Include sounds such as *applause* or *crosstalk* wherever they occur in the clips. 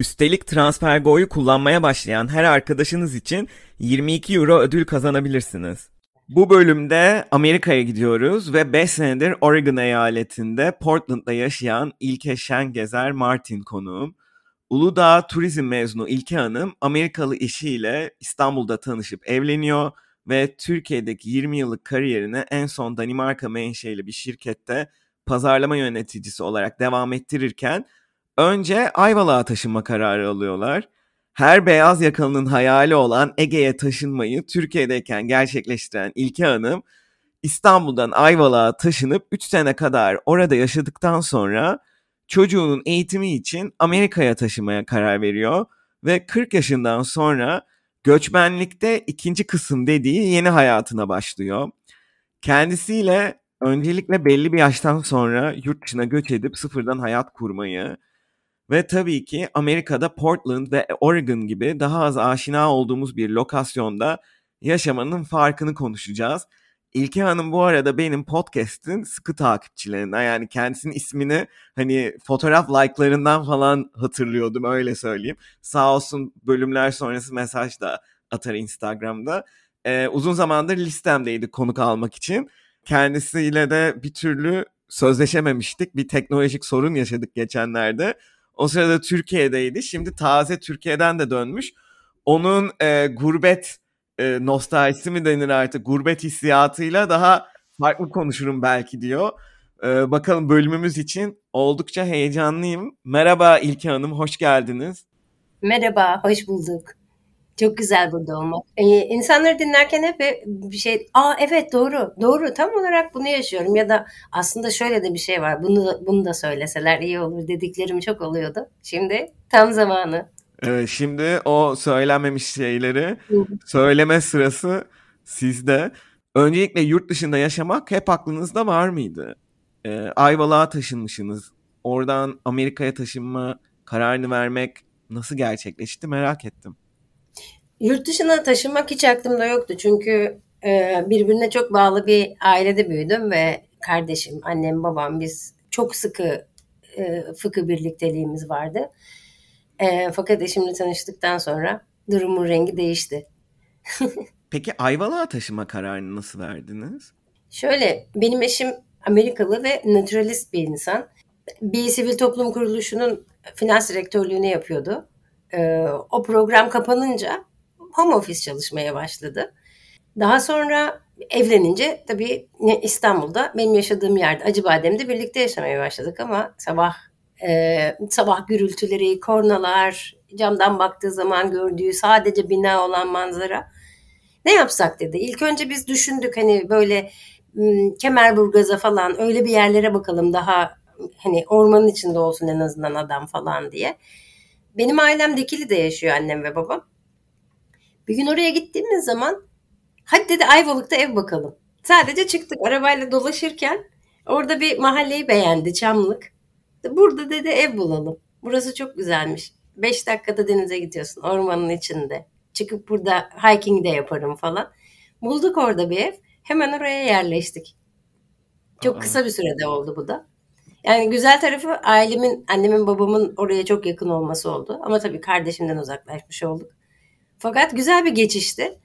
Üstelik TransferGo'yu kullanmaya başlayan her arkadaşınız için 22 euro ödül kazanabilirsiniz. Bu bölümde Amerika'ya gidiyoruz ve 5 senedir Oregon eyaletinde Portland'da yaşayan İlke Şengezer Martin konuğum. Uludağ turizm mezunu İlke Hanım Amerikalı eşiyle İstanbul'da tanışıp evleniyor ve Türkiye'deki 20 yıllık kariyerini en son Danimarka menşeli bir şirkette pazarlama yöneticisi olarak devam ettirirken önce Ayvalık'a taşınma kararı alıyorlar. Her beyaz yakalının hayali olan Ege'ye taşınmayı Türkiye'deyken gerçekleştiren İlke Hanım İstanbul'dan Ayvalık'a taşınıp 3 sene kadar orada yaşadıktan sonra çocuğunun eğitimi için Amerika'ya taşımaya karar veriyor ve 40 yaşından sonra göçmenlikte ikinci kısım dediği yeni hayatına başlıyor. Kendisiyle öncelikle belli bir yaştan sonra yurt dışına göç edip sıfırdan hayat kurmayı ve tabii ki Amerika'da Portland ve Oregon gibi daha az aşina olduğumuz bir lokasyonda yaşamanın farkını konuşacağız. İlke Hanım bu arada benim podcast'in sıkı takipçilerinden yani kendisinin ismini hani fotoğraf like'larından falan hatırlıyordum öyle söyleyeyim. Sağ olsun bölümler sonrası mesaj da atar Instagram'da. Ee, uzun zamandır listemdeydi konuk almak için. Kendisiyle de bir türlü sözleşememiştik. Bir teknolojik sorun yaşadık geçenlerde. O sırada Türkiye'deydi. Şimdi taze Türkiye'den de dönmüş. Onun e, gurbet e, nostaljisi mi denir artık gurbet hissiyatıyla daha farklı konuşurum belki diyor. E, bakalım bölümümüz için oldukça heyecanlıyım. Merhaba İlke Hanım, hoş geldiniz. Merhaba, hoş bulduk. Çok güzel burada olmak. Ee, insanları dinlerken hep bir şey, aa evet doğru, doğru tam olarak bunu yaşıyorum ya da aslında şöyle de bir şey var, bunu bunu da söyleseler iyi olur dediklerim çok oluyordu. Şimdi tam zamanı. Evet, şimdi o söylenmemiş şeyleri söyleme sırası sizde. Öncelikle yurt dışında yaşamak hep aklınızda var mıydı? Ee, Ayvalık'a taşınmışsınız. Oradan Amerika'ya taşınma kararını vermek nasıl gerçekleşti merak ettim. Yurt dışına taşınmak hiç aklımda yoktu. Çünkü e, birbirine çok bağlı bir ailede büyüdüm ve kardeşim, annem, babam biz çok sıkı e, fıkı birlikteliğimiz vardı. E, fakat eşimle tanıştıktan sonra durumun rengi değişti. *laughs* Peki Ayvalık'a taşıma kararını nasıl verdiniz? Şöyle, benim eşim Amerikalı ve naturalist bir insan. Bir sivil toplum kuruluşunun finans direktörlüğünü yapıyordu. Ee, o program kapanınca home office çalışmaya başladı. Daha sonra evlenince tabii İstanbul'da benim yaşadığım yerde Acıbadem'de birlikte yaşamaya başladık ama sabah e, sabah gürültüleri, kornalar, camdan baktığı zaman gördüğü sadece bina olan manzara. Ne yapsak dedi. İlk önce biz düşündük hani böyle Kemerburgaz'a falan öyle bir yerlere bakalım daha hani ormanın içinde olsun en azından adam falan diye. Benim ailem Dikili'de yaşıyor annem ve babam. Bir gün oraya gittiğimiz zaman hadi dedi Ayvalık'ta ev bakalım. Sadece çıktık arabayla dolaşırken orada bir mahalleyi beğendi Çamlık. Burada dedi ev bulalım. Burası çok güzelmiş. Beş dakikada denize gidiyorsun ormanın içinde. Çıkıp burada hiking de yaparım falan. Bulduk orada bir ev. Hemen oraya yerleştik. Çok kısa bir sürede oldu bu da. Yani güzel tarafı ailemin, annemin, babamın oraya çok yakın olması oldu. Ama tabii kardeşimden uzaklaşmış olduk. Fakat güzel bir geçişti.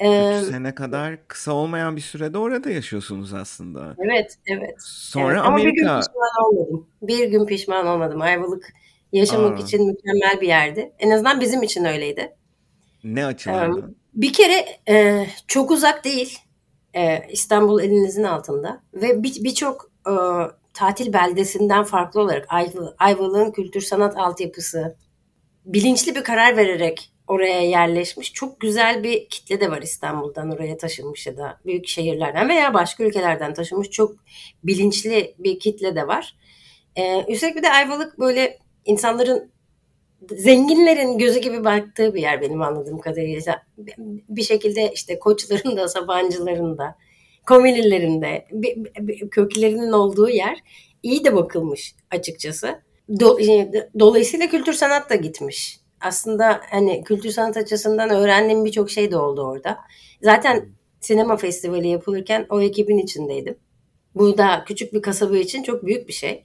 Ee, sene kadar kısa olmayan bir sürede orada yaşıyorsunuz aslında. Evet, evet. Sonra evet. Amerika... Ama bir gün pişman olmadım. Bir gün pişman olmadım. Ayvalık yaşamak Aa. için mükemmel bir yerdi. En azından bizim için öyleydi. Ne açılardan? Ee, bir kere e, çok uzak değil. E, İstanbul elinizin altında. Ve birçok bir e, tatil beldesinden farklı olarak Ayvalık'ın kültür sanat altyapısı bilinçli bir karar vererek oraya yerleşmiş. Çok güzel bir kitle de var İstanbul'dan oraya taşınmış ya da büyük şehirlerden veya başka ülkelerden taşınmış çok bilinçli bir kitle de var. Ee, üstelik bir de Ayvalık böyle insanların zenginlerin gözü gibi baktığı bir yer benim anladığım kadarıyla. Bir şekilde işte koçların da, sabancıların da, komililerin de köklerinin olduğu yer iyi de bakılmış açıkçası. E, dolayısıyla kültür sanat da gitmiş. Aslında hani kültür sanat açısından öğrendiğim birçok şey de oldu orada. Zaten sinema festivali yapılırken o ekibin içindeydim. Bu da küçük bir kasaba için çok büyük bir şey.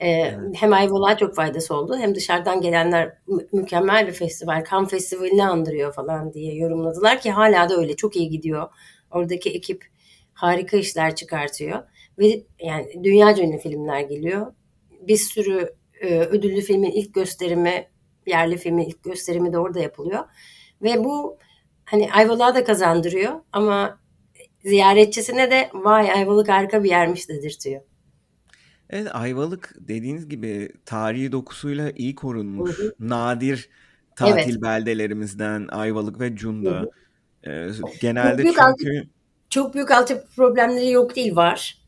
Ee, evet. Hem Ayvalık'a çok faydası oldu hem dışarıdan gelenler mükemmel bir festival, kan festivalini andırıyor falan diye yorumladılar ki hala da öyle çok iyi gidiyor. Oradaki ekip harika işler çıkartıyor ve yani dünya ünlü filmler geliyor. Bir sürü e, ödüllü filmin ilk gösterimi, yerli filmin ilk gösterimi de orada yapılıyor. Ve bu hani Ayvalık'a da kazandırıyor ama ziyaretçisine de vay Ayvalık harika bir yermiş dedirtiyor. Evet Ayvalık dediğiniz gibi tarihi dokusuyla iyi korunmuş. Hı hı. Nadir tatil evet. beldelerimizden Ayvalık ve Cunda. Hı hı. Ee, genelde çok büyük çünkü... Altı, çok büyük altyapı problemleri yok değil var.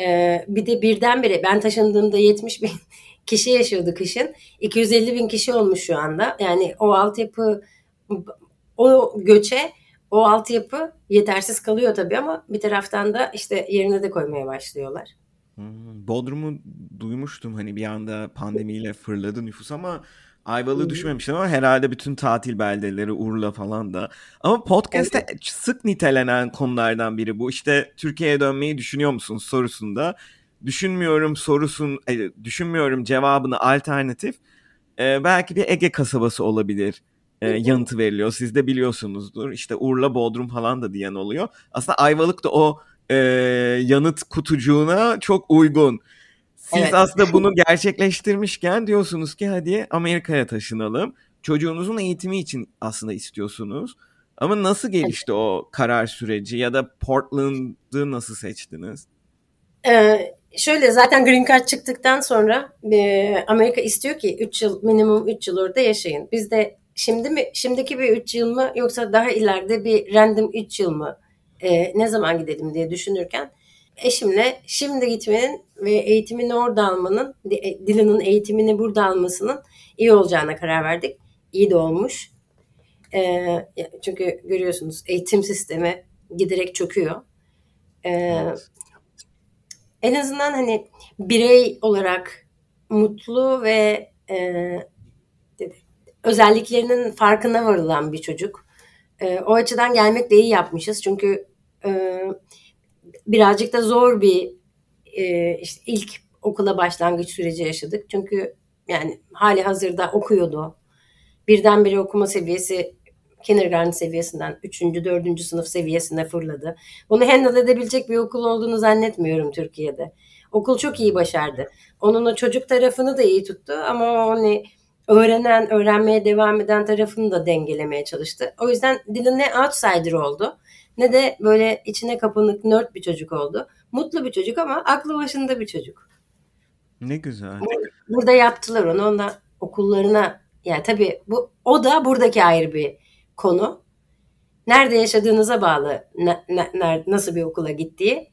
Ee, bir de birdenbire ben taşındığımda 70 bin kişi yaşıyordu kışın. 250 bin kişi olmuş şu anda. Yani o altyapı o göçe o altyapı yetersiz kalıyor tabii ama bir taraftan da işte yerine de koymaya başlıyorlar. Hmm, Bodrum'u duymuştum hani bir anda pandemiyle fırladı nüfus ama Ayvalık'ı düşmemiştim ama herhalde bütün tatil beldeleri Urla falan da. Ama podcast'te evet. sık nitelenen konulardan biri bu. İşte Türkiye'ye dönmeyi düşünüyor musun sorusunda. Düşünmüyorum sorusun, e, düşünmüyorum cevabını alternatif. E, belki bir Ege kasabası olabilir e, yanıtı veriliyor. Siz de biliyorsunuzdur. İşte Urla, Bodrum falan da diyen oluyor. Aslında Ayvalık da o e, yanıt kutucuğuna çok uygun. Siz evet. aslında bunu gerçekleştirmişken diyorsunuz ki hadi Amerika'ya taşınalım. Çocuğunuzun eğitimi için aslında istiyorsunuz. Ama nasıl gelişti evet. o karar süreci ya da Portland'ı nasıl seçtiniz? Ee, şöyle zaten Green Card çıktıktan sonra e, Amerika istiyor ki 3 yıl minimum 3 yıl orada yaşayın. Biz de şimdi mi şimdiki bir 3 yıl mı yoksa daha ileride bir random 3 yıl mı e, ne zaman gidelim diye düşünürken eşimle şimdi gitmenin ve eğitimini orada almanın, e, Dylan'ın eğitimini burada almasının iyi olacağına karar verdik. İyi de olmuş. E, çünkü görüyorsunuz eğitim sistemi giderek çöküyor. E, evet. En azından hani birey olarak mutlu ve e, özelliklerinin farkına varılan bir çocuk. E, o açıdan gelmek de iyi yapmışız. Çünkü e, birazcık da zor bir e, işte ilk okula başlangıç süreci yaşadık. Çünkü yani hali hazırda okuyordu. Birdenbire okuma seviyesi kindergarten seviyesinden 3. 4. sınıf seviyesine fırladı. Bunu handle edebilecek bir okul olduğunu zannetmiyorum Türkiye'de. Okul çok iyi başardı. Onun o çocuk tarafını da iyi tuttu ama hani öğrenen, öğrenmeye devam eden tarafını da dengelemeye çalıştı. O yüzden Dylan ne outsider oldu ne de böyle içine kapanık nerd bir çocuk oldu. Mutlu bir çocuk ama aklı başında bir çocuk. Ne güzel. Burada yaptılar onu. Onda okullarına yani tabii bu o da buradaki ayrı bir konu. Nerede yaşadığınıza bağlı ne, ne, nasıl bir okula gittiği.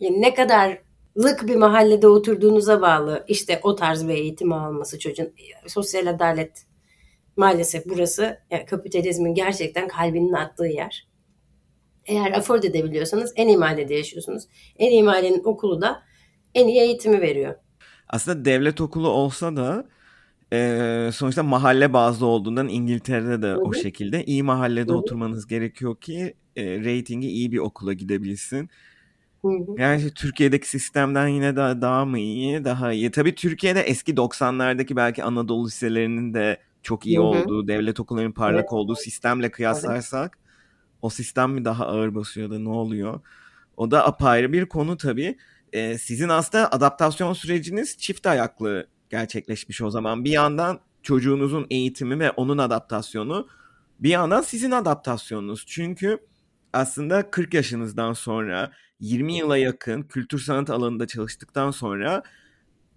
Ne kadarlık bir mahallede oturduğunuza bağlı işte o tarz bir eğitim alması çocuğun. Sosyal adalet maalesef burası yani kapitalizmin gerçekten kalbinin attığı yer. Eğer afford edebiliyorsanız en iyi mahallede yaşıyorsunuz. En iyi mahallenin okulu da en iyi eğitimi veriyor. Aslında devlet okulu olsa da e, sonuçta mahalle bazlı olduğundan İngiltere'de de Hı-hı. o şekilde iyi mahallede Hı-hı. oturmanız gerekiyor ki e, reytingi iyi bir okula gidebilsin. Yani Türkiye'deki sistemden yine daha, daha mı iyi? Daha iyi. Tabii Türkiye'de eski 90'lardaki belki Anadolu liselerinin de çok iyi Hı-hı. olduğu, devlet okullarının parlak evet. olduğu sistemle kıyaslarsak o sistem mi daha ağır basıyor da ne oluyor? O da apayrı bir konu tabii. Ee, sizin aslında adaptasyon süreciniz çift ayaklı gerçekleşmiş o zaman. Bir yandan çocuğunuzun eğitimi ve onun adaptasyonu, bir yandan sizin adaptasyonunuz. Çünkü aslında 40 yaşınızdan sonra 20 yıla yakın kültür sanat alanında çalıştıktan sonra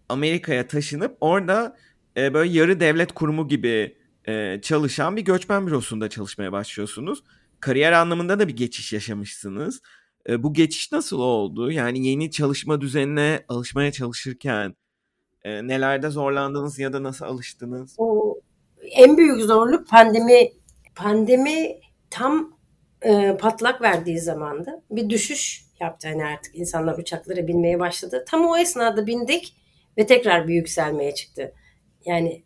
Amerika'ya taşınıp orada e, böyle yarı devlet kurumu gibi e, çalışan bir göçmen bürosunda çalışmaya başlıyorsunuz kariyer anlamında da bir geçiş yaşamışsınız. E, bu geçiş nasıl oldu? Yani yeni çalışma düzenine alışmaya çalışırken e, nelerde zorlandınız ya da nasıl alıştınız? O en büyük zorluk pandemi pandemi tam e, patlak verdiği zamandı. Bir düşüş yaptı hani artık insanlar uçaklara binmeye başladı. Tam o esnada bindik ve tekrar bir yükselmeye çıktı. Yani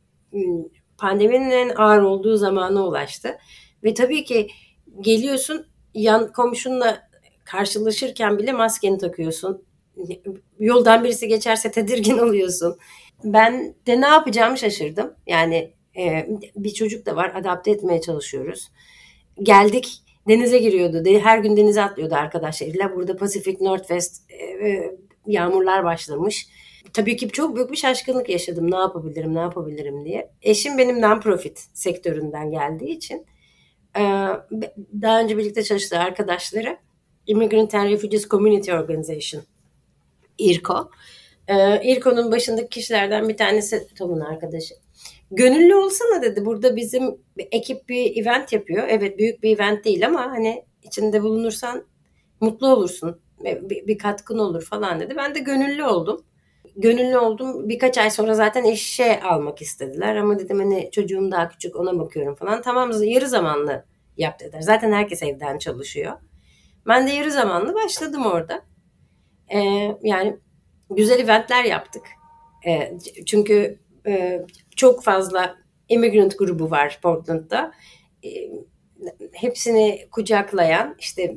pandeminin en ağır olduğu zamana ulaştı. Ve tabii ki geliyorsun yan komşunla karşılaşırken bile maskeni takıyorsun. Yoldan birisi geçerse tedirgin oluyorsun. Ben de ne yapacağımı şaşırdım. Yani e, bir çocuk da var adapte etmeye çalışıyoruz. Geldik denize giriyordu. Her gün denize atlıyordu arkadaşlarıyla. Burada Pacific Northwest e, yağmurlar başlamış. Tabii ki çok büyük bir şaşkınlık yaşadım. Ne yapabilirim, ne yapabilirim diye. Eşim benim non-profit sektöründen geldiği için e, daha önce birlikte çalıştığı arkadaşları Immigrant and Refugees Community Organization IRCO. IRCO'nun başındaki kişilerden bir tanesi Tom'un arkadaşı. Gönüllü olsana dedi. Burada bizim ekip bir event yapıyor. Evet büyük bir event değil ama hani içinde bulunursan mutlu olursun. Bir, bir katkın olur falan dedi. Ben de gönüllü oldum. Gönüllü oldum. Birkaç ay sonra zaten işe almak istediler. Ama dedim hani çocuğum daha küçük ona bakıyorum falan. Tamam yarı zamanlı yap dediler. Zaten herkes evden çalışıyor. Ben de yarı zamanlı başladım orada. Ee, yani güzel eventler yaptık. Ee, çünkü e, çok fazla immigrant grubu var Portland'da. E, hepsini kucaklayan işte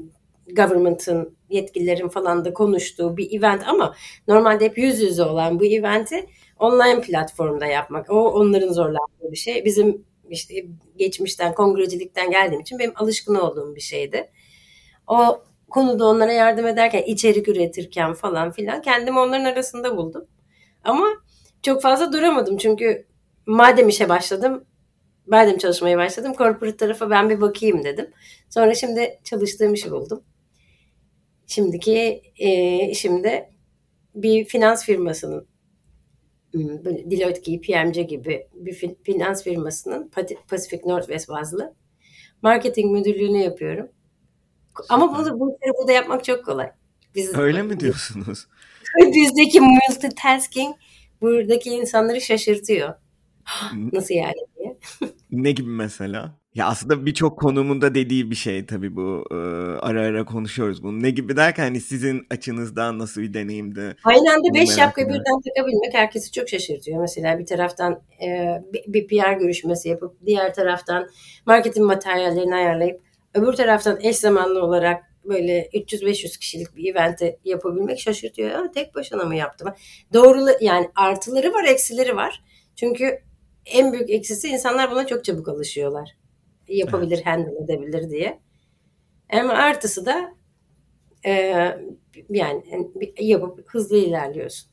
government'ın yetkililerin falan da konuştuğu bir event ama normalde hep yüz yüze olan bu eventi online platformda yapmak. O onların zorlandığı bir şey. Bizim işte geçmişten kongrecilikten geldiğim için benim alışkın olduğum bir şeydi. O konuda onlara yardım ederken, içerik üretirken falan filan kendimi onların arasında buldum. Ama çok fazla duramadım çünkü madem işe başladım, madem çalışmaya başladım, corporate tarafa ben bir bakayım dedim. Sonra şimdi çalıştığım işi buldum. Şimdiki e, işimde bir finans firmasının hmm, Deloitte gibi, PMC gibi bir finans firmasının Pacific Northwest bazlı marketing müdürlüğünü yapıyorum. Ama bunu bu işleri burada yapmak çok kolay. Biz, Öyle mi diyorsunuz? *laughs* Bizdeki multitasking buradaki insanları şaşırtıyor. Nasıl yani diye. *laughs* ne gibi mesela? Ya aslında birçok konumunda dediği bir şey tabii bu. Ee, ara ara konuşuyoruz bunu. Ne gibi derken hani sizin açınızdan nasıl bir deneyimdi? Aynı anda beş şapka birden takabilmek herkesi çok şaşırtıyor. Mesela bir taraftan e, bir PR görüşmesi yapıp diğer taraftan marketing materyallerini ayarlayıp öbür taraftan eş zamanlı olarak böyle 300-500 kişilik bir eventi yapabilmek şaşırtıyor. Ya, tek başına mı yaptım? Doğru yani artıları var, eksileri var. Çünkü en büyük eksisi insanlar buna çok çabuk alışıyorlar. Yapabilir, evet. handle edebilir diye. Ama artısı da e, yani yapıp hızlı ilerliyorsun.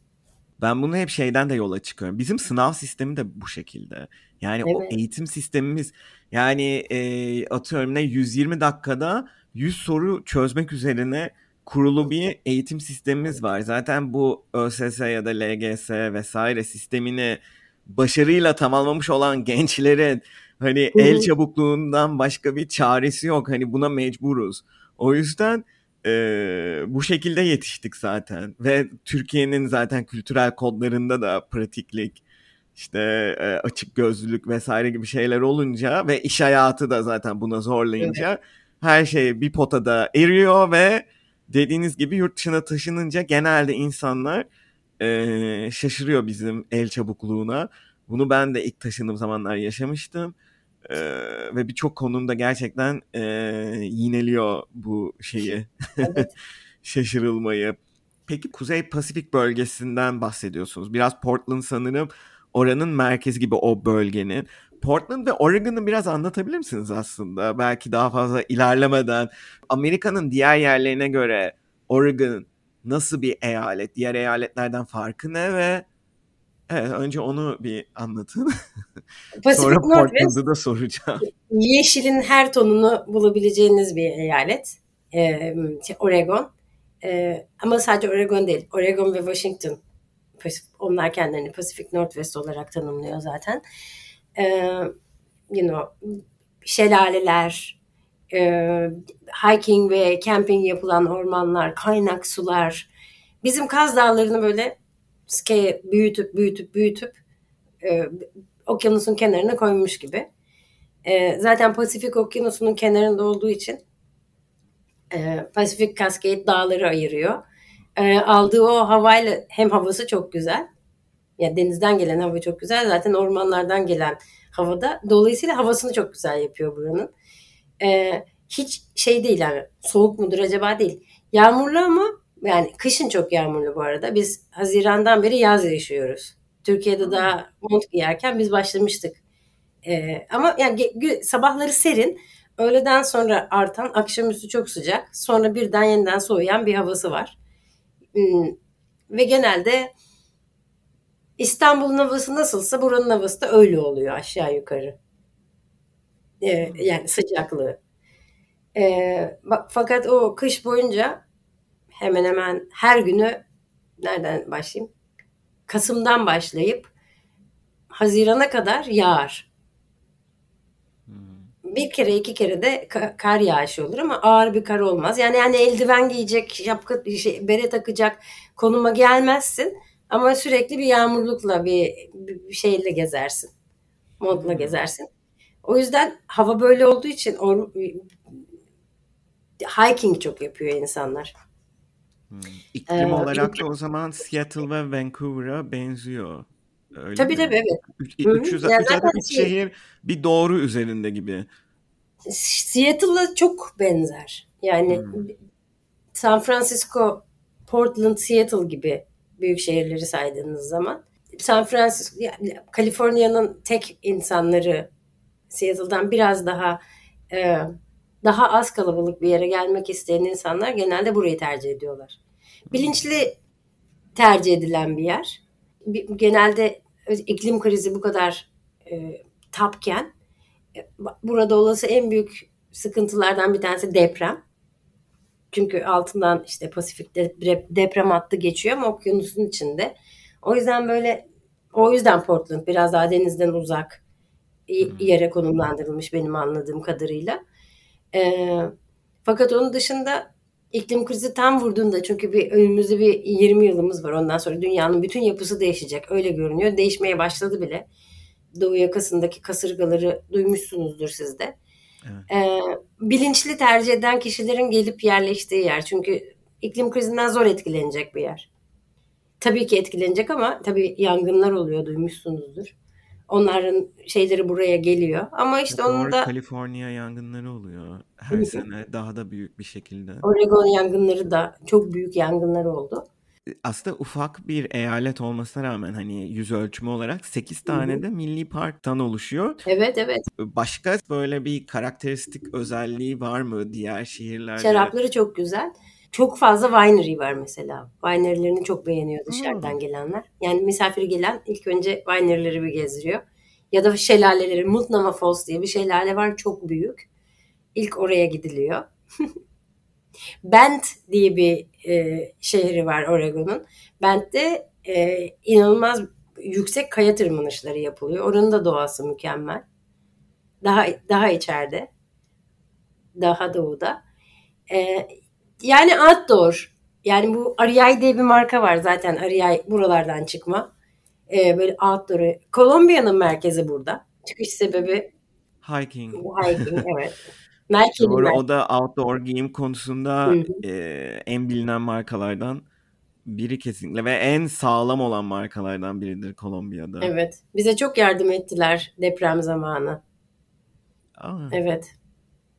Ben bunu hep şeyden de yola çıkıyorum. Bizim sınav sistemi de bu şekilde. Yani evet. o eğitim sistemimiz yani e, atıyorum ne 120 dakikada 100 soru çözmek üzerine kurulu bir eğitim sistemimiz var. Zaten bu ÖSS ya da LGS vesaire sistemini başarıyla tamamlamış olan gençlerin hani el çabukluğundan başka bir çaresi yok. Hani buna mecburuz. O yüzden e, bu şekilde yetiştik zaten ve Türkiye'nin zaten kültürel kodlarında da pratiklik işte e, açık gözlülük vesaire gibi şeyler olunca ve iş hayatı da zaten buna zorlayınca evet. her şey bir potada eriyor ve dediğiniz gibi yurt dışına taşınınca genelde insanlar e, şaşırıyor bizim el çabukluğuna. Bunu ben de ilk taşındığım zamanlar yaşamıştım. E, ve birçok konumda gerçekten e, yineliyor bu şeyi. *laughs* Şaşırılmayı. Peki Kuzey Pasifik bölgesinden bahsediyorsunuz. Biraz Portland sanırım oranın merkezi gibi o bölgenin. Portland ve Oregon'ı biraz anlatabilir misiniz aslında? Belki daha fazla ilerlemeden Amerika'nın diğer yerlerine göre Oregon nasıl bir eyalet? Diğer eyaletlerden farkı ne ve Evet, önce onu bir anlatın. *laughs* Sonra Portland'ı da soracağım. Yeşilin her tonunu bulabileceğiniz bir eyalet. Ee, Oregon. Ee, ama sadece Oregon değil. Oregon ve Washington. Onlar kendilerini Pacific Northwest olarak tanımlıyor zaten. Ee, you know, şelaleler, e, hiking ve camping yapılan ormanlar, kaynak sular. Bizim Kaz Dağları'nı böyle scale büyütüp büyütüp büyütüp e, okyanusun kenarına koymuş gibi. E, zaten Pasifik Okyanusu'nun kenarında olduğu için e, Pasifik Cascade dağları ayırıyor. E, aldığı o havayla hem havası çok güzel. Yani denizden gelen hava çok güzel. Zaten ormanlardan gelen havada. Dolayısıyla havasını çok güzel yapıyor buranın. E, hiç şey değil yani soğuk mudur acaba değil. Yağmurlu ama yani kışın çok yağmurlu bu arada. Biz Haziran'dan beri yaz yaşıyoruz. Türkiye'de daha mont giyerken biz başlamıştık. Ee, ama yani sabahları serin, öğleden sonra artan, akşamüstü çok sıcak, sonra birden yeniden soğuyan bir havası var. Hmm. Ve genelde İstanbul'un havası nasılsa buranın havası da öyle oluyor aşağı yukarı. Ee, yani sıcaklığı. Ee, bak, fakat o kış boyunca hemen hemen her günü nereden başlayayım? Kasım'dan başlayıp Haziran'a kadar yağar. Bir kere iki kere de kar yağışı olur ama ağır bir kar olmaz. Yani yani eldiven giyecek, şapka, şey, bere takacak konuma gelmezsin. Ama sürekli bir yağmurlukla bir, bir şeyle gezersin. Modla hmm. gezersin. O yüzden hava böyle olduğu için or, hiking çok yapıyor insanlar. Hmm. İklim ee, olarak da o zaman Seattle ve Vancouver'a benziyor. Öyle tabii mi? tabii evet. Üç, 300, ya zaten üç şey, şehir bir doğru üzerinde gibi. Seattle'a çok benzer. Yani hmm. San Francisco, Portland, Seattle gibi büyük şehirleri saydığınız zaman San Francisco, yani Kaliforniya'nın tek insanları Seattle'dan biraz daha e, daha az kalabalık bir yere gelmek isteyen insanlar genelde burayı tercih ediyorlar. Bilinçli tercih edilen bir yer. Genelde iklim krizi bu kadar e, tapken e, burada olası en büyük sıkıntılardan bir tanesi deprem. Çünkü altından işte Pasifik'te deprem hattı geçiyor ama okyanusun içinde. O yüzden böyle o yüzden Portland biraz daha denizden uzak yere konumlandırılmış benim anladığım kadarıyla. E, fakat onun dışında iklim krizi tam vurduğunda çünkü bir önümüzde bir 20 yılımız var. Ondan sonra dünyanın bütün yapısı değişecek. Öyle görünüyor. Değişmeye başladı bile. Doğu yakasındaki kasırgaları duymuşsunuzdur siz de. Evet. Ee, bilinçli tercih eden kişilerin gelip yerleştiği yer. Çünkü iklim krizinden zor etkilenecek bir yer. Tabii ki etkilenecek ama tabii yangınlar oluyor duymuşsunuzdur. Onların şeyleri buraya geliyor. Ama işte Doğru, onun da Kaliforniya yangınları oluyor her sene daha da büyük bir şekilde. Oregon yangınları da çok büyük yangınlar oldu. E, aslında ufak bir eyalet olmasına rağmen hani yüz ölçümü olarak 8 tane Hı-hı. de milli parktan oluşuyor. Evet evet. Başka böyle bir karakteristik özelliği var mı diğer şehirlerde? Şarapları çok güzel. Çok fazla winery var mesela. Winery'lerini çok beğeniyor dışarıdan hmm. gelenler. Yani misafir gelen ilk önce winery'leri bir gezdiriyor. Ya da şelaleleri, Multnomah Falls diye bir şelale var çok büyük. İlk oraya gidiliyor. *laughs* Bend diye bir e, şehri var Oregon'un. Bend'de e, inanılmaz yüksek kaya tırmanışları yapılıyor. Oranın da doğası mükemmel. Daha daha içeride. Daha doğuda. E, yani outdoor. Yani bu Ariay diye bir marka var zaten. Ariay buralardan çıkma. Ee, böyle outdoor. Kolombiya'nın merkezi burada. Çıkış sebebi hiking. Hiking evet. *laughs* Merkezi Doğru o da outdoor giyim konusunda e, en bilinen markalardan biri kesinlikle ve en sağlam olan markalardan biridir Kolombiya'da. Evet. Bize çok yardım ettiler deprem zamanı. Aa. Evet.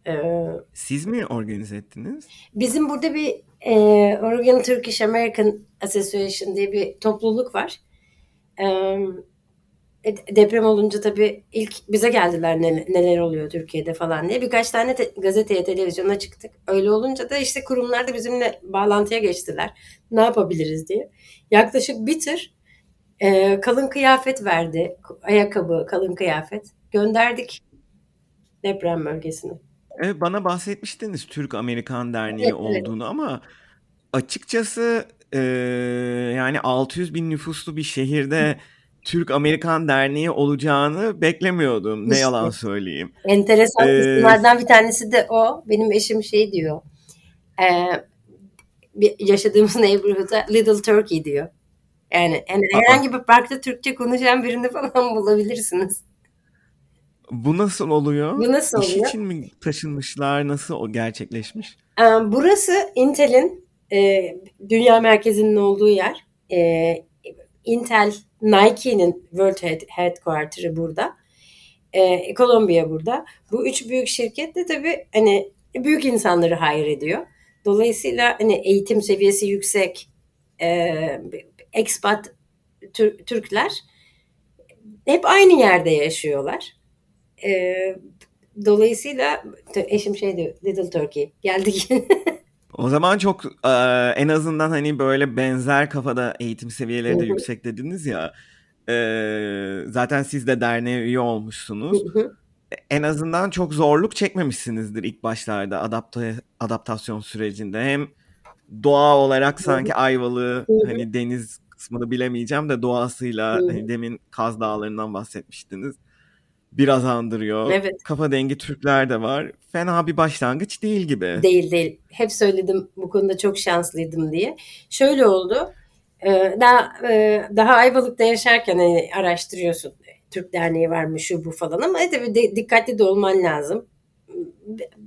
Ee, Siz mi organize ettiniz? Bizim burada bir e, Oregon Turkish American Association diye bir topluluk var. E, deprem olunca tabii ilk bize geldiler ne, neler oluyor Türkiye'de falan diye. Birkaç tane te, gazeteye, televizyona çıktık. Öyle olunca da işte kurumlar da bizimle bağlantıya geçtiler. Ne yapabiliriz diye. Yaklaşık bir tır e, kalın kıyafet verdi. Ayakkabı, kalın kıyafet. Gönderdik deprem bölgesine. Evet, bana bahsetmiştiniz Türk-Amerikan Derneği Evet, evet. olduğunu ama açıkçası eee, yani 600 bin nüfuslu bir şehirde Türk-Amerikan Derneği olacağını beklemiyordum. Ne yalan söyleyeyim. Enteresan Eee, kısımlardan bir tanesi de o. Benim eşim şey diyor. bir- yaşadığımız *laughs* neighborhood'a Little Turkey diyor. Yani, yani herhangi bir parkta Türkçe konuşan birini falan *laughs* bulabilirsiniz. Bu nasıl oluyor? Bu nasıl İş oluyor? için mi taşınmışlar? Nasıl o gerçekleşmiş? Ee, Burası Intel'in e, dünya merkezinin olduğu yer. E, Intel, Nike'nin World Head, Headquarter'ı burada. E, Columbia burada. Bu üç büyük şirket de tabii hani büyük insanları hire ediyor. Dolayısıyla hani eğitim seviyesi yüksek e, expat Tür- Türkler hep aynı yerde yaşıyorlar. E, dolayısıyla eşim şey diyor Little Turkey geldik. *laughs* O zaman çok e, en azından hani böyle benzer kafada eğitim seviyeleri de yüksek dediniz ya. E, zaten siz de derneğe üye olmuşsunuz. En azından çok zorluk çekmemişsinizdir ilk başlarda adapte adaptasyon sürecinde. Hem doğa olarak sanki hı. hani deniz kısmını bilemeyeceğim de doğasıyla hani demin Kaz Dağları'ndan bahsetmiştiniz. Biraz andırıyor. Evet. Kafa dengi Türkler de var. Fena bir başlangıç değil gibi. Değil değil. Hep söyledim bu konuda çok şanslıydım diye. Şöyle oldu. e, Daha e, daha Ayvalık'ta yaşarken hani araştırıyorsun. Türk Derneği var mı şu bu falan ama tabii de, dikkatli de olman lazım.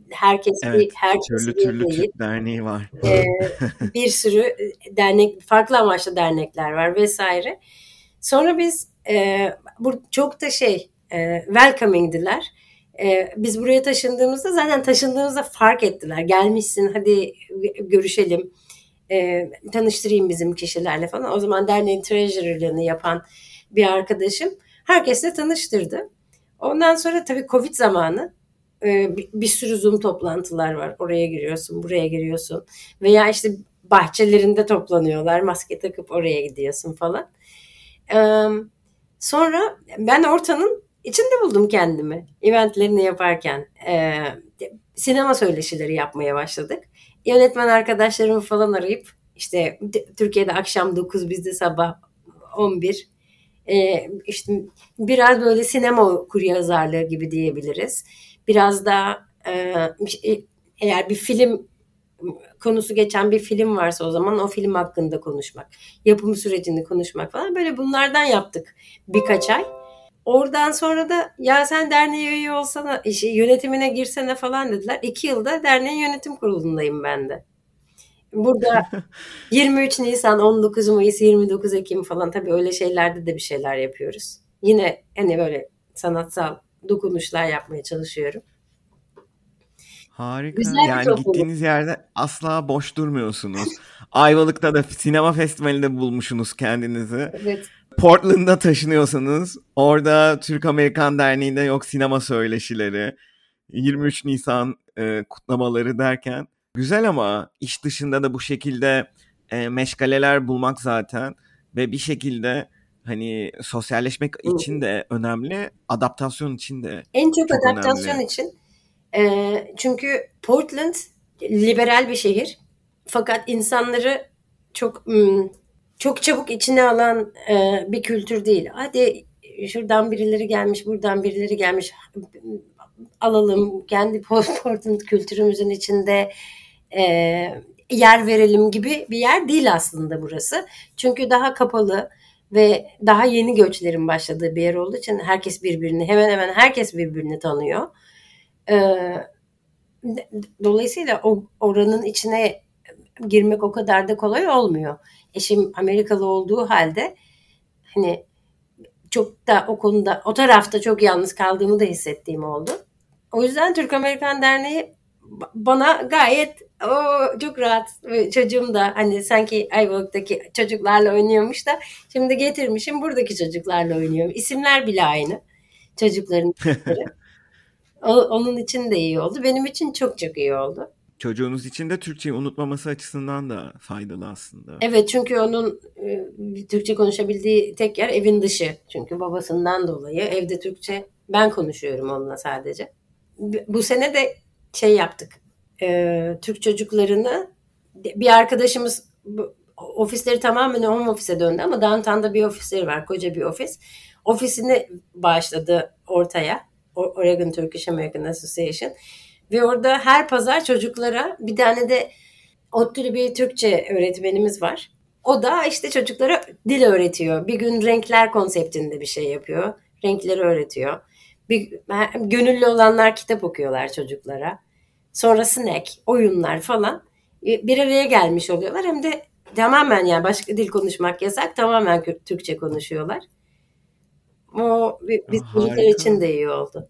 Herkes Evet. bir herkes Türlü bir türlü değil. Türk derneği var. E, *laughs* bir sürü dernek farklı amaçlı dernekler var vesaire. Sonra biz e, bu çok da şey e, welcoming'diler. E, biz buraya taşındığımızda zaten taşındığımızda fark ettiler. Gelmişsin hadi görüşelim. E, tanıştırayım bizim kişilerle falan. O zaman derneğin treasurer'lığını yapan bir arkadaşım herkesle tanıştırdı. Ondan sonra tabii Covid zamanı e, bir, sürü Zoom toplantılar var. Oraya giriyorsun, buraya giriyorsun. Veya işte bahçelerinde toplanıyorlar. Maske takıp oraya gidiyorsun falan. E, sonra ben ortanın içinde buldum kendimi. Eventlerini yaparken. E, sinema söyleşileri yapmaya başladık. Yönetmen arkadaşlarımı falan arayıp işte Türkiye'de akşam 9 bizde sabah 11 e, işte biraz böyle sinema okuryazarlığı gibi diyebiliriz. Biraz da e, eğer bir film konusu geçen bir film varsa o zaman o film hakkında konuşmak, yapım sürecini konuşmak falan böyle bunlardan yaptık birkaç ay. Oradan sonra da ya sen derneğe üye olsana, işte yönetimine girsene falan dediler. İki yılda derneğin yönetim kurulundayım ben de. Burada *laughs* 23 Nisan, 19 Mayıs, 29 Ekim falan tabii öyle şeylerde de bir şeyler yapıyoruz. Yine hani böyle sanatsal dokunuşlar yapmaya çalışıyorum. Harika. Güzel yani topluluk. gittiğiniz yerde asla boş durmuyorsunuz. Ayvalık'ta da sinema festivalinde bulmuşsunuz kendinizi. Evet. Portland'a taşınıyorsanız orada Türk Amerikan Derneği'nde yok sinema söyleşileri, 23 Nisan e, kutlamaları derken güzel ama iş dışında da bu şekilde e, meşgaleler bulmak zaten ve bir şekilde hani sosyalleşmek Hı. için de önemli, adaptasyon için de en çok, çok adaptasyon önemli. için e, çünkü Portland liberal bir şehir fakat insanları çok çok çabuk içine alan e, bir kültür değil. Hadi şuradan birileri gelmiş, buradan birileri gelmiş. Alalım kendi *laughs* Portland kültürümüzün içinde e, yer verelim gibi bir yer değil aslında burası. Çünkü daha kapalı ve daha yeni göçlerin başladığı bir yer olduğu için herkes birbirini hemen hemen herkes birbirini tanıyor. E, dolayısıyla o oranın içine girmek o kadar da kolay olmuyor. Eşim Amerikalı olduğu halde hani çok da o konuda o tarafta çok yalnız kaldığımı da hissettiğim oldu. O yüzden Türk Amerikan Derneği bana gayet o çok rahat çocuğum da hani sanki Ayvalık'taki çocuklarla oynuyormuş da şimdi getirmişim buradaki çocuklarla oynuyorum. İsimler bile aynı çocukların *laughs* isimleri. Onun için de iyi oldu. Benim için çok çok iyi oldu çocuğunuz için de Türkçeyi unutmaması açısından da faydalı aslında. Evet çünkü onun e, Türkçe konuşabildiği tek yer evin dışı. Çünkü babasından dolayı evde Türkçe ben konuşuyorum onunla sadece. Bu sene de şey yaptık. E, Türk çocuklarını bir arkadaşımız ofisleri tamamen home ofise döndü ama downtown'da bir ofisleri var. Koca bir ofis. Ofisini bağışladı ortaya. Oregon Turkish American Association. Ve orada her pazar çocuklara bir tane de ODTÜ'lü bir Türkçe öğretmenimiz var. O da işte çocuklara dil öğretiyor. Bir gün renkler konseptinde bir şey yapıyor. Renkleri öğretiyor. Bir, gönüllü olanlar kitap okuyorlar çocuklara. Sonra snack, oyunlar falan bir araya gelmiş oluyorlar. Hem de tamamen yani başka dil konuşmak yasak. Tamamen Türkçe konuşuyorlar. O biz çocuklar için de iyi oldu.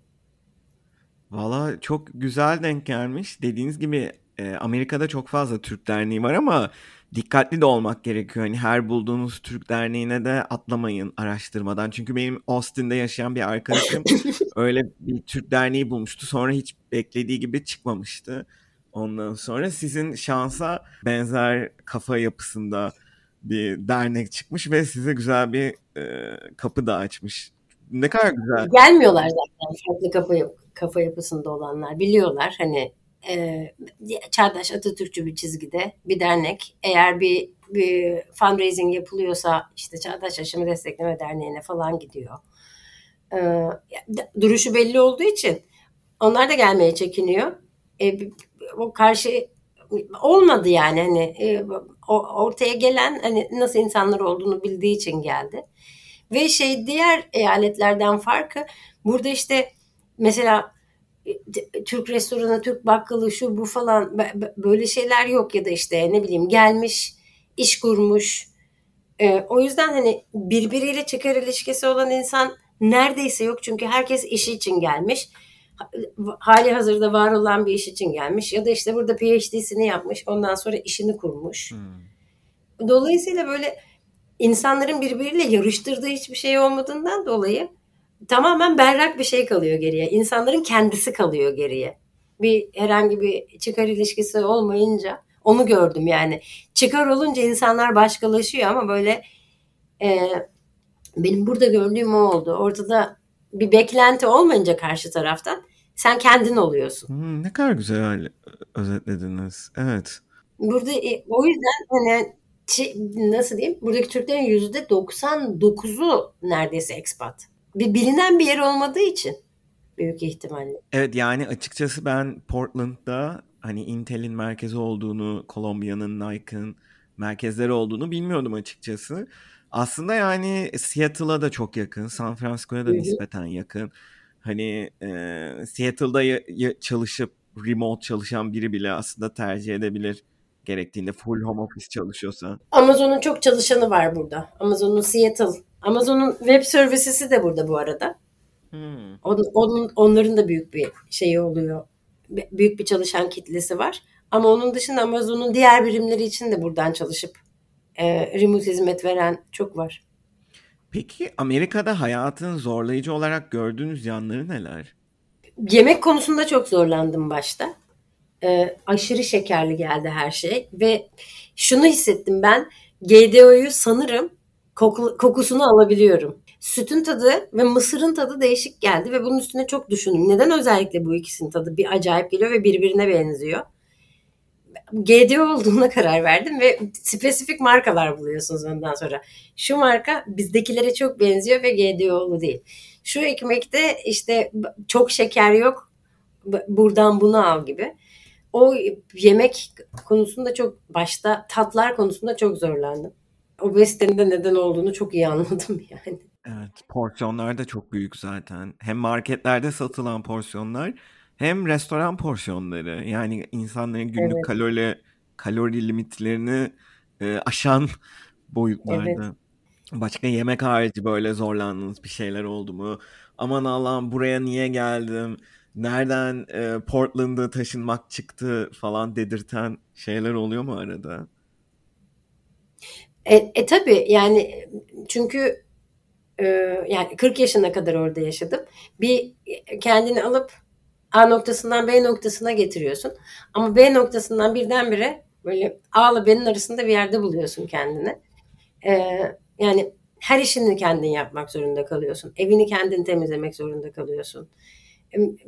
Valla çok güzel denk gelmiş. Dediğiniz gibi e, Amerika'da çok fazla Türk derneği var ama dikkatli de olmak gerekiyor. Hani her bulduğunuz Türk derneğine de atlamayın araştırmadan. Çünkü benim Austin'de yaşayan bir arkadaşım *coughs* öyle bir Türk derneği bulmuştu. Sonra hiç beklediği gibi çıkmamıştı. Ondan sonra sizin şansa benzer kafa yapısında bir dernek çıkmış ve size güzel bir e, kapı da açmış. Ne kadar güzel. Gelmiyorlar zaten farklı kafa, kafa yapısında olanlar. Biliyorlar hani e, çağdaş Atatürkçü bir çizgide bir dernek eğer bir, bir fundraising yapılıyorsa işte Çağdaş Yaşamı Destekleme Derneği'ne falan gidiyor. E, duruşu belli olduğu için onlar da gelmeye çekiniyor. E, o karşı olmadı yani hani e, ortaya gelen hani nasıl insanlar olduğunu bildiği için geldi. Ve şey diğer eyaletlerden farkı burada işte mesela Türk restoranı, Türk bakkalı, şu bu falan böyle şeyler yok ya da işte ne bileyim gelmiş, iş kurmuş. E, o yüzden hani birbiriyle çıkar ilişkisi olan insan neredeyse yok çünkü herkes işi için gelmiş. Hali hazırda var olan bir iş için gelmiş ya da işte burada PhD'sini yapmış ondan sonra işini kurmuş. Hmm. Dolayısıyla böyle insanların birbiriyle yarıştırdığı hiçbir şey olmadığından dolayı tamamen berrak bir şey kalıyor geriye. İnsanların kendisi kalıyor geriye. Bir herhangi bir çıkar ilişkisi olmayınca onu gördüm yani. Çıkar olunca insanlar başkalaşıyor ama böyle e, benim burada gördüğüm o oldu. Ortada bir beklenti olmayınca karşı taraftan sen kendin oluyorsun. Hmm, ne kadar güzel özetlediniz. Evet. Burada e, o yüzden hani nasıl diyeyim? Buradaki Türklerin yüzde 99'u neredeyse expat bir bilinen bir yer olmadığı için büyük ihtimalle. Evet yani açıkçası ben Portland'da hani Intel'in merkezi olduğunu, Kolombiya'nın, Nike'ın merkezleri olduğunu bilmiyordum açıkçası. Aslında yani Seattle'a da çok yakın, San Francisco'ya da Hı-hı. nispeten yakın. Hani e, Seattle'da ya, ya çalışıp remote çalışan biri bile aslında tercih edebilir gerektiğinde full home office çalışıyorsa. Amazon'un çok çalışanı var burada. Amazon'un Seattle Amazon'un web servicesi de burada bu arada. Hmm. Onun, onun, onların da büyük bir şeyi oluyor. Büyük bir çalışan kitlesi var. Ama onun dışında Amazon'un diğer birimleri için de buradan çalışıp e, remote hizmet veren çok var. Peki Amerika'da hayatın zorlayıcı olarak gördüğünüz yanları neler? Yemek konusunda çok zorlandım başta. E, aşırı şekerli geldi her şey ve şunu hissettim ben GDO'yu sanırım koku, kokusunu alabiliyorum. Sütün tadı ve mısırın tadı değişik geldi ve bunun üstüne çok düşündüm. Neden özellikle bu ikisinin tadı bir acayip geliyor ve birbirine benziyor? GDO olduğuna *laughs* karar verdim ve spesifik markalar buluyorsunuz ondan sonra. Şu marka bizdekilere çok benziyor ve GDO'lu değil. Şu ekmekte işte çok şeker yok buradan bunu al gibi. O yemek konusunda çok başta tatlar konusunda çok zorlandım obezitenin de neden olduğunu çok iyi anladım *laughs* yani. Evet, porsiyonlar da çok büyük zaten. Hem marketlerde satılan porsiyonlar hem restoran porsiyonları. Yani insanların günlük evet. kalori kalori limitlerini e, aşan *laughs* boyutlarda. Evet. Başka yemek harici böyle zorlandığınız bir şeyler oldu mu? Aman Allah'ım buraya niye geldim? Nereden e, Portland'a taşınmak çıktı falan dedirten şeyler oluyor mu arada? E, e tabii yani çünkü e, yani 40 yaşına kadar orada yaşadım. Bir kendini alıp A noktasından B noktasına getiriyorsun. Ama B noktasından birdenbire böyle A ile B'nin arasında bir yerde buluyorsun kendini. E, yani her işini kendin yapmak zorunda kalıyorsun. Evini kendin temizlemek zorunda kalıyorsun.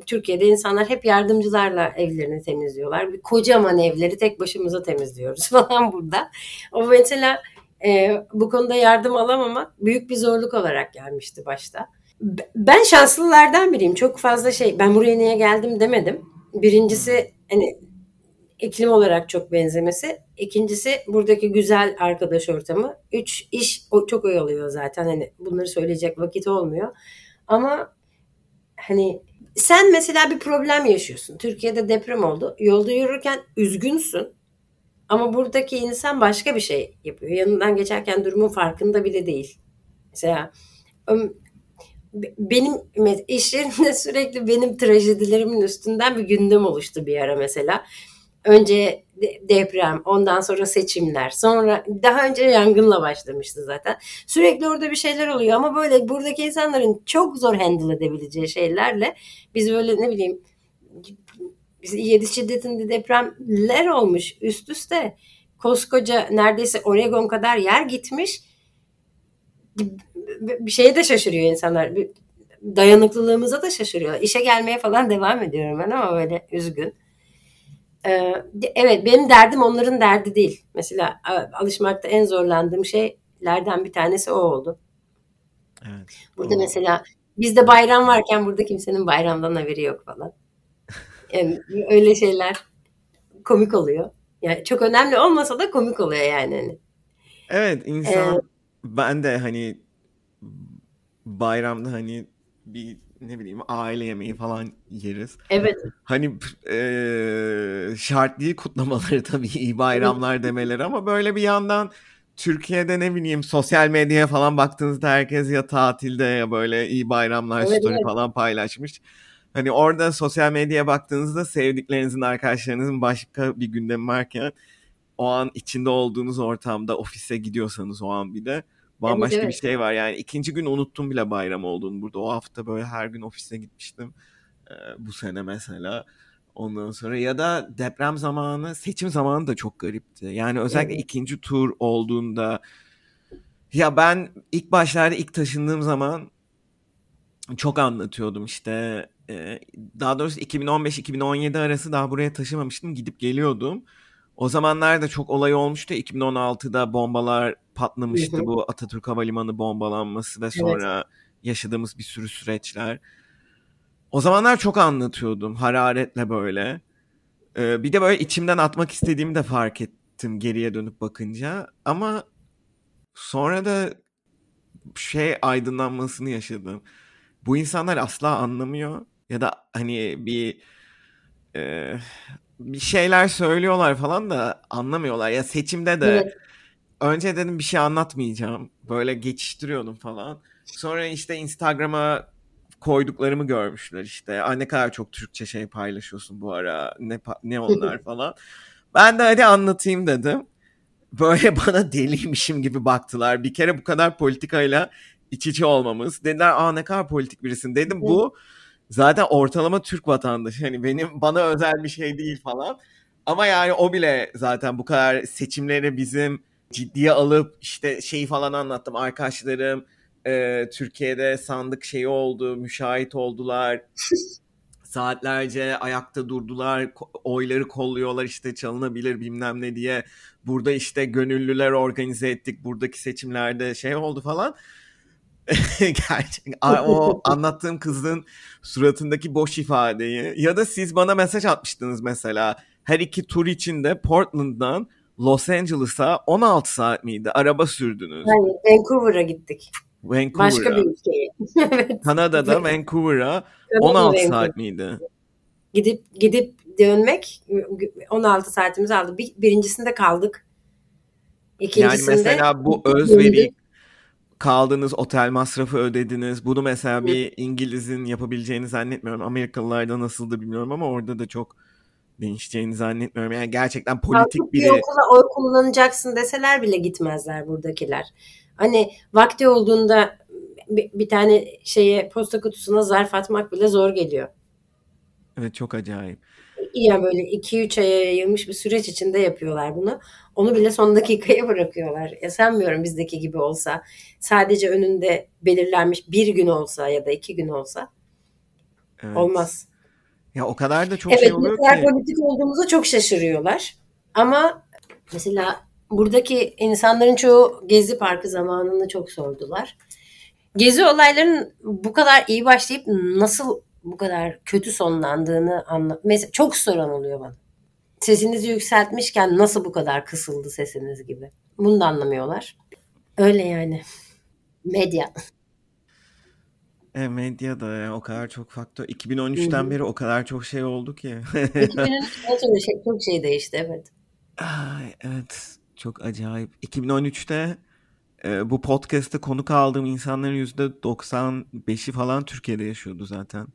Türkiye'de insanlar hep yardımcılarla evlerini temizliyorlar. Bir kocaman evleri tek başımıza temizliyoruz *laughs* falan burada. O mesela e, bu konuda yardım alamamak büyük bir zorluk olarak gelmişti başta. Ben şanslılardan biriyim. Çok fazla şey ben buraya niye geldim demedim. Birincisi hani iklim olarak çok benzemesi. İkincisi buradaki güzel arkadaş ortamı. Üç iş çok oyalıyor zaten. Hani bunları söyleyecek vakit olmuyor. Ama hani sen mesela bir problem yaşıyorsun. Türkiye'de deprem oldu. Yolda yürürken üzgünsün. Ama buradaki insan başka bir şey yapıyor. Yanından geçerken durumun farkında bile değil. Mesela benim iş yerinde *laughs* sürekli benim trajedilerimin üstünden bir gündem oluştu bir ara mesela. Önce deprem, ondan sonra seçimler, sonra daha önce yangınla başlamıştı zaten. Sürekli orada bir şeyler oluyor ama böyle buradaki insanların çok zor handle edebileceği şeylerle biz böyle ne bileyim 7 şiddetinde depremler olmuş üst üste. Koskoca neredeyse Oregon kadar yer gitmiş. Bir şeye de şaşırıyor insanlar. Dayanıklılığımıza da şaşırıyor. İşe gelmeye falan devam ediyorum ben ama böyle üzgün. Ee, evet benim derdim onların derdi değil. Mesela alışmakta en zorlandığım şeylerden bir tanesi o oldu. Evet. Burada o... mesela bizde bayram varken burada kimsenin bayramdan haberi yok falan. *laughs* Yani öyle şeyler komik oluyor. Yani çok önemli olmasa da komik oluyor yani. Hani. Evet insan ee, ben de hani bayramda hani bir ne bileyim aile yemeği falan yeriz. Evet. Hani e, şart değil kutlamaları tabii iyi bayramlar demeleri ama böyle bir yandan Türkiye'de ne bileyim sosyal medyaya falan baktığınızda herkes ya tatilde ya böyle iyi bayramlar evet, story evet. falan paylaşmış. Hani orada sosyal medyaya baktığınızda sevdiklerinizin, arkadaşlarınızın başka bir gündemi varken o an içinde olduğunuz ortamda ofise gidiyorsanız o an bir de bambaşka evet, evet. bir şey var. Yani ikinci gün unuttum bile bayram olduğunu burada. O hafta böyle her gün ofise gitmiştim. Ee, bu sene mesela. Ondan sonra ya da deprem zamanı, seçim zamanı da çok garipti. Yani özellikle evet. ikinci tur olduğunda ya ben ilk başlarda ilk taşındığım zaman çok anlatıyordum işte daha doğrusu 2015-2017 arası daha buraya taşımamıştım gidip geliyordum. O zamanlar da çok olay olmuştu. 2016'da bombalar patlamıştı. Hı hı. Bu Atatürk Havalimanı bombalanması ve sonra evet. yaşadığımız bir sürü süreçler. O zamanlar çok anlatıyordum hararetle böyle. Ee, bir de böyle içimden atmak istediğimi de fark ettim geriye dönüp bakınca. Ama sonra da şey aydınlanmasını yaşadım. Bu insanlar asla anlamıyor ya da hani bir e, bir şeyler söylüyorlar falan da anlamıyorlar. Ya seçimde de evet. önce dedim bir şey anlatmayacağım. Böyle geçiştiriyordum falan. Sonra işte Instagram'a koyduklarımı görmüşler işte. Ay ne kadar çok Türkçe şey paylaşıyorsun bu ara. Ne ne onlar falan. Ben de hadi anlatayım dedim. Böyle *laughs* bana deliymişim gibi baktılar. Bir kere bu kadar politikayla iç içe olmamız. Dediler aa ne kadar politik birisin. Dedim bu zaten ortalama Türk vatandaşı. Hani benim bana özel bir şey değil falan. Ama yani o bile zaten bu kadar seçimleri bizim ciddiye alıp işte şeyi falan anlattım. Arkadaşlarım e, Türkiye'de sandık şeyi oldu, müşahit oldular. *laughs* Saatlerce ayakta durdular, oyları kolluyorlar işte çalınabilir bilmem ne diye. Burada işte gönüllüler organize ettik, buradaki seçimlerde şey oldu falan. *laughs* Gerçek. O anlattığım kızın suratındaki boş ifadeyi ya da siz bana mesaj atmıştınız mesela. Her iki tur içinde Portland'dan Los Angeles'a 16 saat miydi? Araba sürdünüz. Hayır, Vancouver'a gittik. Vancouver'a. Başka bir ülkeye. *laughs* evet. Kanada'da Vancouver'a 16 Vancouver. saat miydi? Gidip gidip dönmek 16 saatimiz aldı. Bir, birincisinde kaldık. İkincisinde yani mesela bu özveri kaldığınız otel masrafı ödediniz. Bunu mesela bir İngiliz'in yapabileceğini zannetmiyorum. Amerikalılarda nasıldı bilmiyorum ama orada da çok değişeceğini zannetmiyorum. Yani gerçekten politik biri... Bir okula oy kullanacaksın deseler bile gitmezler buradakiler. Hani vakti olduğunda bir, bir tane şeye posta kutusuna zarf atmak bile zor geliyor. Evet çok acayip. Yani böyle 2-3 aya yayılmış bir süreç içinde yapıyorlar bunu. Onu bile son dakikaya bırakıyorlar. Ya sanmıyorum bizdeki gibi olsa. Sadece önünde belirlenmiş bir gün olsa ya da iki gün olsa evet. olmaz. Ya o kadar da çok evet, şey oluyor ki. Evet politik olduğumuza çok şaşırıyorlar. Ama mesela buradaki insanların çoğu Gezi Parkı zamanını çok sordular. Gezi olaylarının bu kadar iyi başlayıp nasıl bu kadar kötü sonlandığını anla. Mesela çok soran oluyor bana. sesinizi yükseltmişken nasıl bu kadar kısıldı sesiniz gibi. Bunu da anlamıyorlar. Öyle yani. Medya. E, medyada o kadar çok faktör. 2013'ten Hı-hı. beri o kadar çok şey oldu ki. 2013'ten sonra şey, çok şey değişti evet. Ay, evet çok acayip. 2013'te e, bu podcast'te konuk aldığım insanların %95'i falan Türkiye'de yaşıyordu zaten.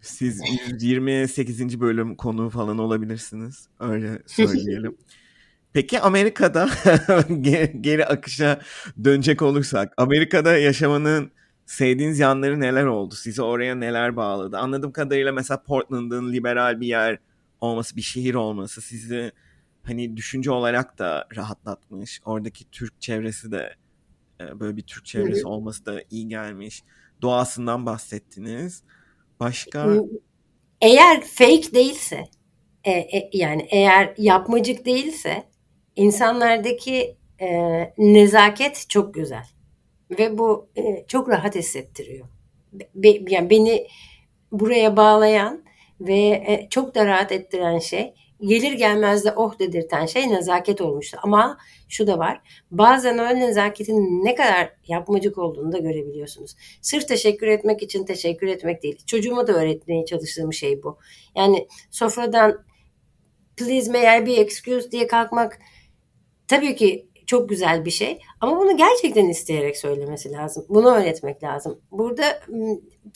Siz 128. bölüm konu falan olabilirsiniz. Öyle söyleyelim. *laughs* Peki Amerika'da *laughs* geri akışa dönecek olursak Amerika'da yaşamanın sevdiğiniz yanları neler oldu? Sizi oraya neler bağladı? Anladığım kadarıyla mesela Portland'ın liberal bir yer olması, bir şehir olması sizi hani düşünce olarak da rahatlatmış. Oradaki Türk çevresi de e, böyle bir Türk çevresi olması da iyi gelmiş. Doğasından bahsettiniz. Başka? Eğer fake değilse, e, e, yani eğer yapmacık değilse insanlardaki e, nezaket çok güzel ve bu e, çok rahat hissettiriyor. Be, yani beni buraya bağlayan ve e, çok da rahat ettiren şey gelir gelmez de oh dedirten şey nezaket olmuştu. Ama şu da var. Bazen o nezaketin ne kadar yapmacık olduğunu da görebiliyorsunuz. Sırf teşekkür etmek için teşekkür etmek değil. Çocuğuma da öğretmeye çalıştığım şey bu. Yani sofradan please may I be excused diye kalkmak tabii ki çok güzel bir şey. Ama bunu gerçekten isteyerek söylemesi lazım. Bunu öğretmek lazım. Burada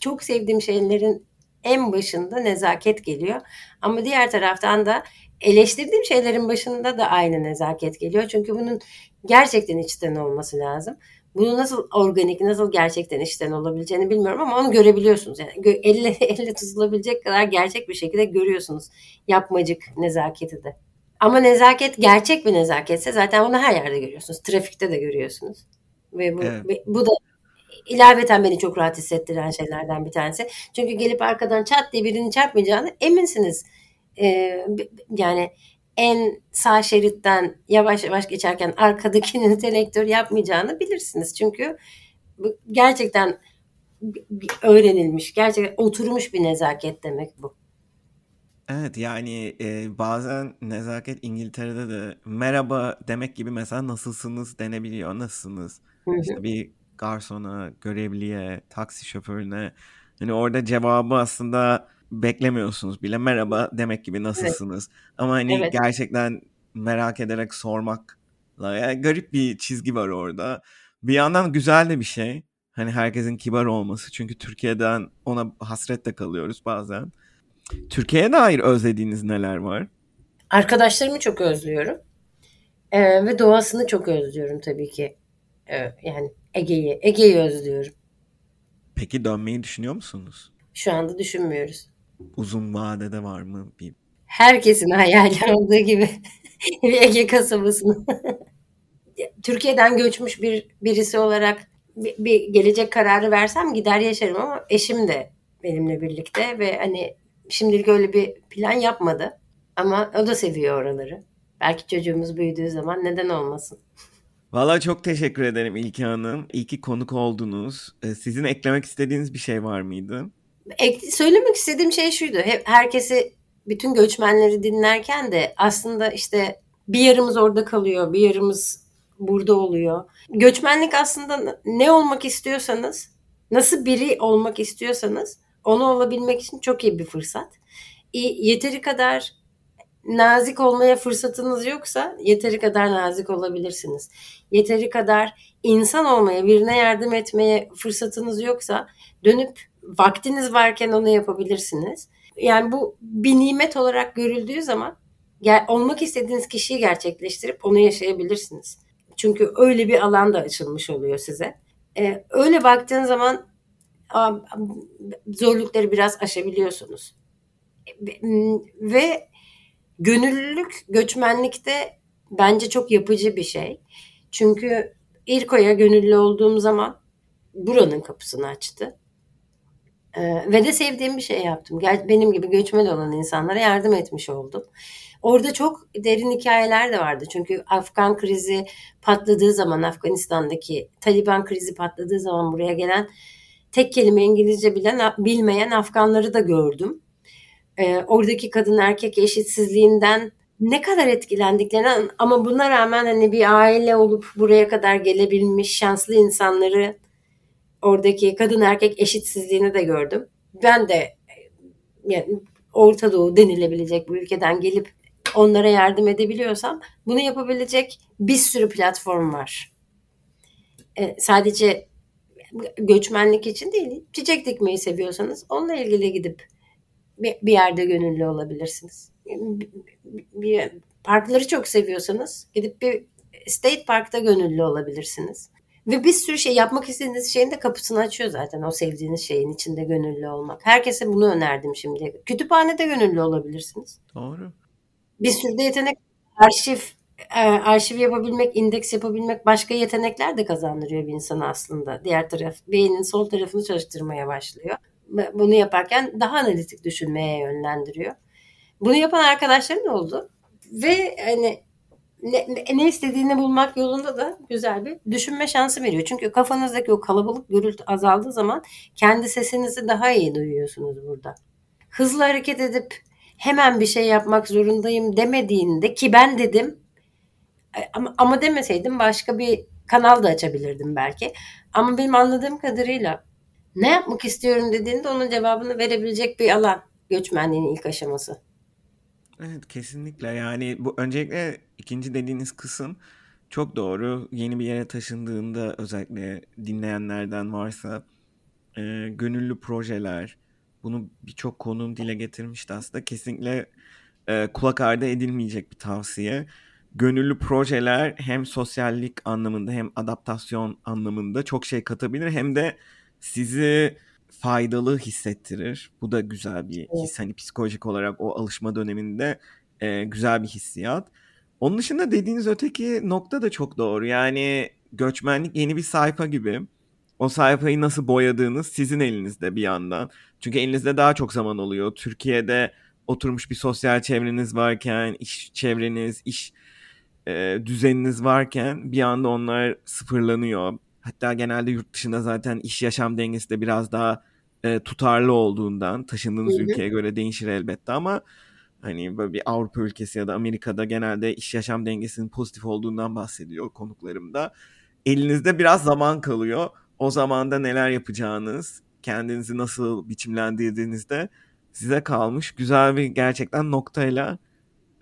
çok sevdiğim şeylerin en başında nezaket geliyor. Ama diğer taraftan da eleştirdiğim şeylerin başında da aynı nezaket geliyor. Çünkü bunun gerçekten içten olması lazım. Bunu nasıl organik, nasıl gerçekten içten olabileceğini bilmiyorum ama onu görebiliyorsunuz. Yani *laughs* elle, elle tutulabilecek kadar gerçek bir şekilde görüyorsunuz yapmacık nezaketi de. Ama nezaket gerçek bir nezaketse zaten bunu her yerde görüyorsunuz. Trafikte de görüyorsunuz. Ve bu, evet. bu da ilaveten beni çok rahat hissettiren şeylerden bir tanesi. Çünkü gelip arkadan çat diye birini çarpmayacağını eminsiniz. Ee, yani en sağ şeritten yavaş yavaş geçerken arkadakinin *laughs* selektör yapmayacağını bilirsiniz. Çünkü gerçekten öğrenilmiş, gerçekten oturmuş bir nezaket demek bu. Evet yani e, bazen nezaket İngiltere'de de merhaba demek gibi mesela nasılsınız denebiliyor. Nasılsınız? Hı hı. İşte bir garsona, görevliye, taksi şoförüne hani orada cevabı aslında beklemiyorsunuz bile merhaba demek gibi nasılsınız? Evet. Ama hani evet. gerçekten merak ederek sormakla yani garip bir çizgi var orada. Bir yandan güzel de bir şey. Hani herkesin kibar olması. Çünkü Türkiye'den ona hasretle kalıyoruz bazen. Türkiye'ye dair özlediğiniz neler var? Arkadaşlarımı çok özlüyorum. Ee, ve doğasını çok özlüyorum tabii ki. Ee, yani Ege'yi. Ege'yi özlüyorum. Peki dönmeyi düşünüyor musunuz? Şu anda düşünmüyoruz. Uzun vadede var mı bir? Herkesin hayali olduğu gibi *laughs* bir Ege kasabasını. *laughs* Türkiye'den göçmüş bir birisi olarak bir, bir gelecek kararı versem gider yaşarım ama eşim de benimle birlikte ve hani şimdilik öyle bir plan yapmadı. Ama o da seviyor oraları. Belki çocuğumuz büyüdüğü zaman neden olmasın. *laughs* Valla çok teşekkür ederim İlki Hanım. İyi ki konuk oldunuz. Ee, sizin eklemek istediğiniz bir şey var mıydı? Ek, söylemek istediğim şey şuydu. Hep herkesi bütün göçmenleri dinlerken de aslında işte bir yarımız orada kalıyor, bir yarımız burada oluyor. Göçmenlik aslında ne olmak istiyorsanız, nasıl biri olmak istiyorsanız onu olabilmek için çok iyi bir fırsat. Yeteri kadar nazik olmaya fırsatınız yoksa yeteri kadar nazik olabilirsiniz. Yeteri kadar insan olmaya, birine yardım etmeye fırsatınız yoksa dönüp vaktiniz varken onu yapabilirsiniz. Yani bu bir nimet olarak görüldüğü zaman olmak istediğiniz kişiyi gerçekleştirip onu yaşayabilirsiniz. Çünkü öyle bir alan da açılmış oluyor size. Ee, öyle baktığın zaman zorlukları biraz aşabiliyorsunuz. Ve gönüllülük göçmenlikte bence çok yapıcı bir şey. Çünkü İrko'ya gönüllü olduğum zaman buranın kapısını açtı. Ee, ve de sevdiğim bir şey yaptım. Benim gibi göçmen olan insanlara yardım etmiş oldum. Orada çok derin hikayeler de vardı. Çünkü Afgan krizi patladığı zaman Afganistan'daki Taliban krizi patladığı zaman buraya gelen tek kelime İngilizce bilen bilmeyen Afganları da gördüm. E, oradaki kadın erkek eşitsizliğinden ne kadar etkilendiklerini ama buna rağmen hani bir aile olup buraya kadar gelebilmiş şanslı insanları oradaki kadın erkek eşitsizliğini de gördüm. Ben de yani Orta Doğu denilebilecek bu ülkeden gelip onlara yardım edebiliyorsam bunu yapabilecek bir sürü platform var. E, sadece göçmenlik için değil, çiçek dikmeyi seviyorsanız onunla ilgili gidip bir, bir yerde gönüllü olabilirsiniz. Bir, bir, parkları çok seviyorsanız gidip bir state parkta gönüllü olabilirsiniz. Ve bir sürü şey yapmak istediğiniz şeyin de kapısını açıyor zaten o sevdiğiniz şeyin içinde gönüllü olmak. Herkese bunu önerdim şimdi. Kütüphanede gönüllü olabilirsiniz. Doğru. Bir sürü de yetenek arşiv e, arşiv yapabilmek, indeks yapabilmek başka yetenekler de kazandırıyor bir insana aslında. Diğer taraf beynin sol tarafını çalıştırmaya başlıyor. Bunu yaparken daha analitik düşünmeye yönlendiriyor. Bunu yapan arkadaşlarım oldu? Ve hani ne, ne istediğini bulmak yolunda da güzel bir düşünme şansı veriyor. Çünkü kafanızdaki o kalabalık gürültü azaldığı zaman kendi sesinizi daha iyi duyuyorsunuz burada. Hızlı hareket edip hemen bir şey yapmak zorundayım demediğinde ki ben dedim e, ama, ama demeseydim başka bir kanal da açabilirdim belki. Ama benim anladığım kadarıyla ne yapmak istiyorum dediğinde onun cevabını verebilecek bir alan göçmenliğin ilk aşaması. Evet kesinlikle yani bu öncelikle ikinci dediğiniz kısım çok doğru. Yeni bir yere taşındığında özellikle dinleyenlerden varsa e, gönüllü projeler bunu birçok konum dile getirmişti aslında kesinlikle e, kulak ardı edilmeyecek bir tavsiye. Gönüllü projeler hem sosyallik anlamında hem adaptasyon anlamında çok şey katabilir hem de sizi faydalı hissettirir. Bu da güzel bir his. Hani psikolojik olarak o alışma döneminde e, güzel bir hissiyat. Onun dışında dediğiniz öteki nokta da çok doğru. Yani göçmenlik yeni bir sayfa gibi. O sayfayı nasıl boyadığınız sizin elinizde bir yandan. Çünkü elinizde daha çok zaman oluyor. Türkiye'de oturmuş bir sosyal çevreniz varken, iş çevreniz, iş e, düzeniniz varken bir anda onlar sıfırlanıyor. Hatta genelde yurt dışında zaten iş yaşam dengesi de biraz daha e, tutarlı olduğundan taşındığınız ülkeye göre değişir elbette ama hani böyle bir Avrupa ülkesi ya da Amerika'da genelde iş yaşam dengesinin pozitif olduğundan bahsediyor konuklarımda. Elinizde biraz zaman kalıyor. O zamanda neler yapacağınız, kendinizi nasıl biçimlendirdiğinizde size kalmış güzel bir gerçekten noktayla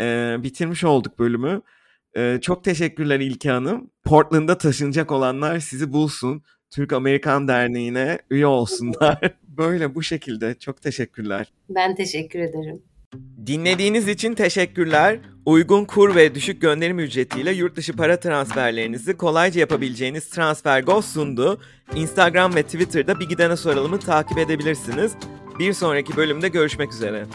e, bitirmiş olduk bölümü. E, çok teşekkürler İlke Hanım. Portland'a taşınacak olanlar sizi bulsun. Türk Amerikan Derneği'ne üye olsunlar. *laughs* Böyle bu şekilde. Çok teşekkürler. Ben teşekkür ederim. Dinlediğiniz için teşekkürler. Uygun kur ve düşük gönderim ücretiyle yurt dışı para transferlerinizi kolayca yapabileceğiniz TransferGo sundu. Instagram ve Twitter'da Bir Gidene Soralım'ı takip edebilirsiniz. Bir sonraki bölümde görüşmek üzere.